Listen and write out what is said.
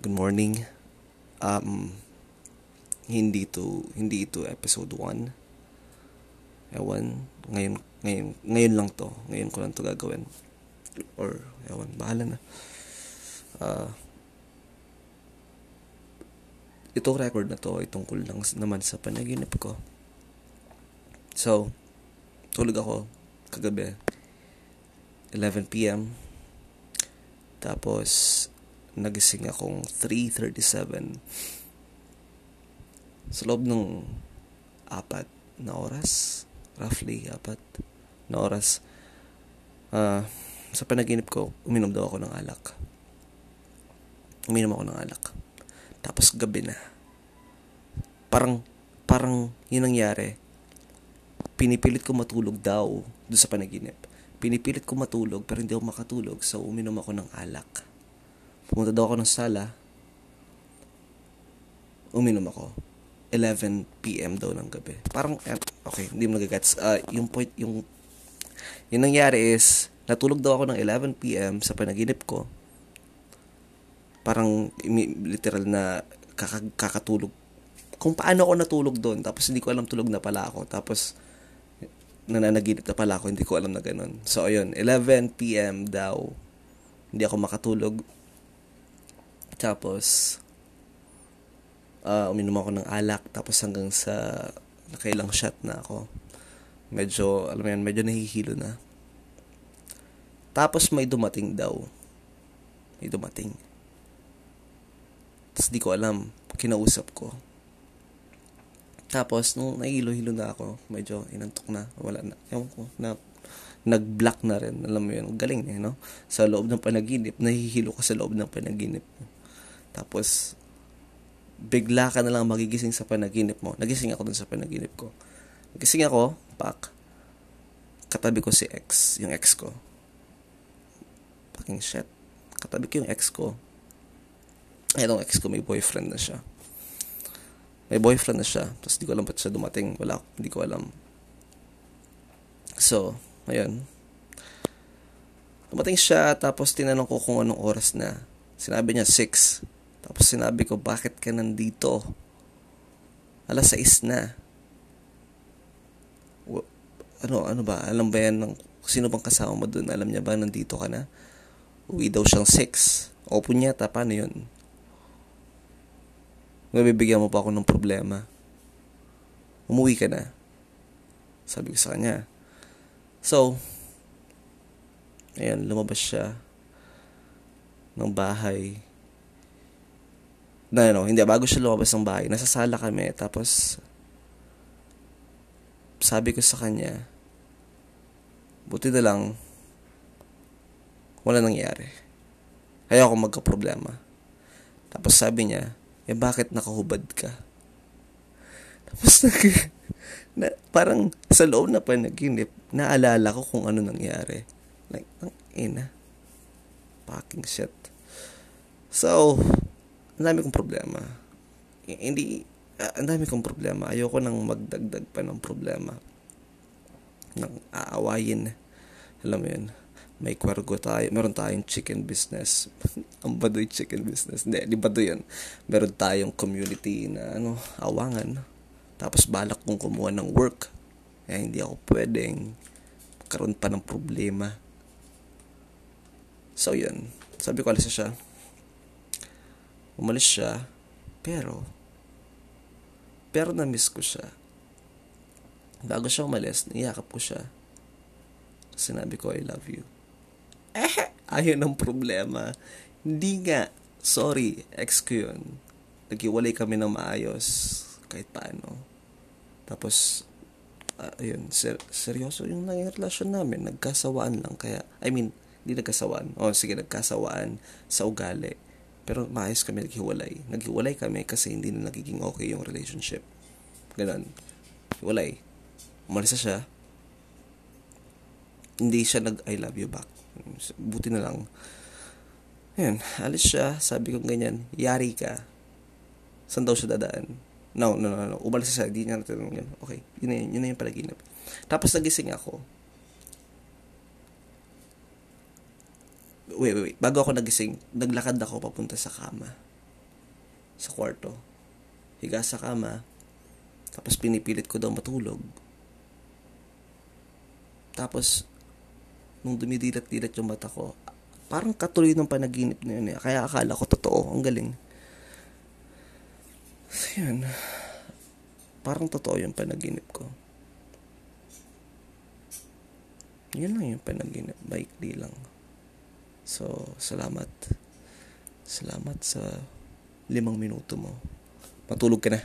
Good morning. Um, hindi to, hindi ito episode 1. Ewan, ngayon, ngayon, ngayon lang to. Ngayon ko lang to gagawin. Or, ewan, bahala na. Uh, itong record na to ay tungkol lang naman sa panaginip ko. So, tulog ako kagabi. 11pm. Tapos, nagising akong 3.37. Sa loob ng apat na oras, roughly apat na oras, uh, sa panaginip ko, uminom daw ako ng alak. Uminom ako ng alak. Tapos gabi na. Parang, parang yun nangyari. Pinipilit ko matulog daw doon sa panaginip. Pinipilit ko matulog pero hindi ako makatulog so uminom ako ng alak. Pumunta daw ako ng sala. Uminom ako. 11 p.m. daw ng gabi. Parang, eh, okay, hindi mo nagagats. Uh, yung point, yung, yung nangyari is, natulog daw ako ng 11 p.m. sa panaginip ko. Parang, literal na kakatulog. Kung paano ako natulog doon, tapos hindi ko alam tulog na pala ako. Tapos, nananaginip na pala ako, hindi ko alam na ganun. So, ayun, 11 p.m. daw, hindi ako makatulog. Tapos, uh, uminom ako ng alak tapos hanggang sa nakailang shot na ako. Medyo, alam mo yan, medyo nahihilo na. Tapos may dumating daw. May dumating. Tapos di ko alam, kinausap ko. Tapos, nung nahihilo-hilo na ako, medyo inantok na, wala na. Ewan ko, na, nag-block na rin. Alam mo yun, galing eh, no? Sa loob ng panaginip, nahihilo ka sa loob ng panaginip. Tapos, bigla ka na lang magigising sa panaginip mo. Nagising ako dun sa panaginip ko. Nagising ako, pak. Katabi ko si ex, yung ex ko. Fucking shit. Katabi ko yung ex ko. Ay, yung ex ko, may boyfriend na siya. May boyfriend na siya. Tapos di ko alam ba't siya dumating. Wala, hindi ko alam. So, ayun. Dumating siya, tapos tinanong ko kung anong oras na. Sinabi niya 6. Tapos sinabi ko, bakit ka nandito? Alas 6 na. Ano, ano ba? Alam ba yan ng sino bang kasama mo doon? Alam niya ba nandito ka na? Uwi daw siyang 6. Opo niya, ta, paano yun? Nabibigyan mo pa ako ng problema. Umuwi ka na. Sabi ko sa kanya. So, ayan, lumabas siya ng bahay na ano, hindi, bago siya lumabas ng bahay, nasa sala kami, tapos, sabi ko sa kanya, buti na lang, wala nangyari. Kaya ako magka-problema. Tapos sabi niya, eh bakit nakahubad ka? Tapos nag, na, parang sa loob na panaginip, naalala ko kung ano nangyari. Like, ang ina. Fucking shit. So, ang dami kong problema. Hindi, uh, ang dami kong problema. Ayoko nang magdagdag pa ng problema. Nang aawayin. Alam mo yun. May kwargo tayo. Meron tayong chicken business. ang baduy chicken business. Hindi, di baduy yan. Meron tayong community na ano, awangan. Tapos balak kong kumuha ng work. Kaya hindi ako pwedeng karoon pa ng problema. So, yun. Sabi ko, alis siya Umalis siya, pero, pero na-miss ko siya. Bago siya umalis, niyakap ko siya. Sinabi ko, I love you. Eh, ayun ang problema. Hindi nga. Sorry, ex ko yun. Naghiwalay kami ng maayos. Kahit paano. Tapos, uh, ayun, ser- seryoso yung naging relasyon namin. Nagkasawaan lang. Kaya, I mean, hindi nagkasawaan. O, oh, sige, nagkasawaan sa ugali pero maayos kami naghiwalay. Naghiwalay kami kasi hindi na nagiging okay yung relationship. Ganon. Hiwalay. Umalis siya. Hindi siya nag I love you back. Buti na lang. Ayan, alis siya. Sabi ko ganyan, yari ka. Saan daw siya dadaan? No, no, no, no. Umalis siya. Hindi niya natin yun. Okay, yun na yun. Yun na yung palaginip. Tapos nagising ako. Wait, wait, wait. Bago ako nagising, naglakad ako papunta sa kama. sa kwarto. Higa sa kama. Tapos pinipilit ko daw matulog. Tapos, nung dumidilat-dilat yung mata ko, parang katuloy ng panaginip na yun eh. Kaya akala ko totoo. Ang galing. So, yun. Parang totoo yung panaginip ko. Yun lang yung panaginip. Maikli lang. So, salamat. Salamat sa limang minuto mo. Matulog ka na.